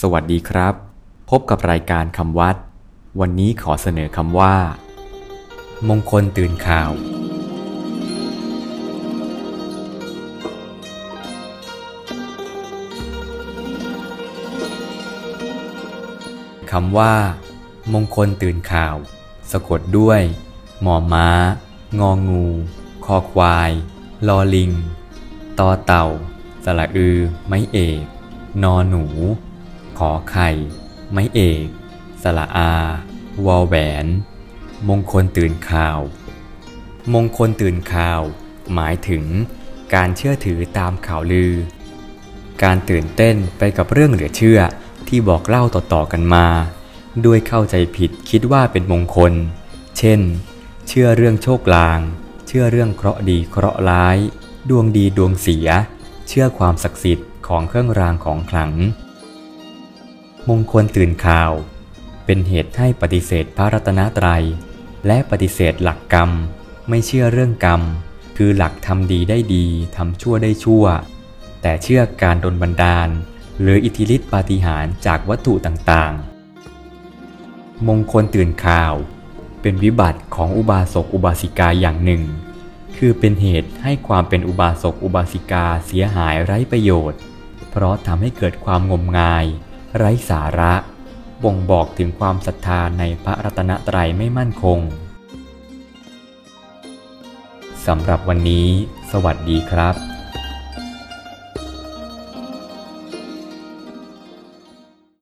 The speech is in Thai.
สวัสดีครับ พบกับรายการคำวัด วันนี้ขอเสนอคำว่า มงคลตื่นข่าว คำว่า มงคลตื่นข่าว สะกดด้วยหมอม้า งองู คอควาย ลอลิง ตอเต่า สระอือ ไม่เอก นอหนู ขอไข่ ไม่เอกสระอา วอลแหวน มงคลตื่นข่าว มงคลตื่นข่าว หมายถึงการเชื่อถือตามข่าวลือ การตื่นเต้นไปกับเรื่องเหลือเชื่อที่บอกเล่าต่อๆกันมา ด้วยเข้าใจผิดคิดว่าเป็นมงคล เช่น เชื่อเรื่องโชคลาง เชื่อเรื่องเคราะห์ดีเคราะห์ร้าย ดวงดีดวงเสีย เชื่อความศักดิ์สิทธิ์ของเครื่องรางของขลัง มงคลตื่นข่าว เป็นเหตุให้ปฏิเสธพระรัตนตรัย และปฏิเสธหลักกรรม ไม่เชื่อเรื่องกรรม คือหลักทำดีได้ดีทำชั่วได้ชั่ว แต่เชื่อการดลบันดาล หรืออิทธิฤทธิปาฏิหาริย์จากวัตถุต่างๆ มงคลตื่นข่าว เป็นวิบัติของอุบาสกอุบาสิกาอย่างหนึ่ง คือเป็นเหตุให้ความเป็นอุบาสกอุบาสิกาเสียหายไร้ประโยชน์ เพราะทำให้เกิดความงมงาย ไร้สาระ บ่งบอกถึงความศรัทธาในพระรัตนตรัยไม่มั่นคงสำหรับวันนี้ สวัสดีครับ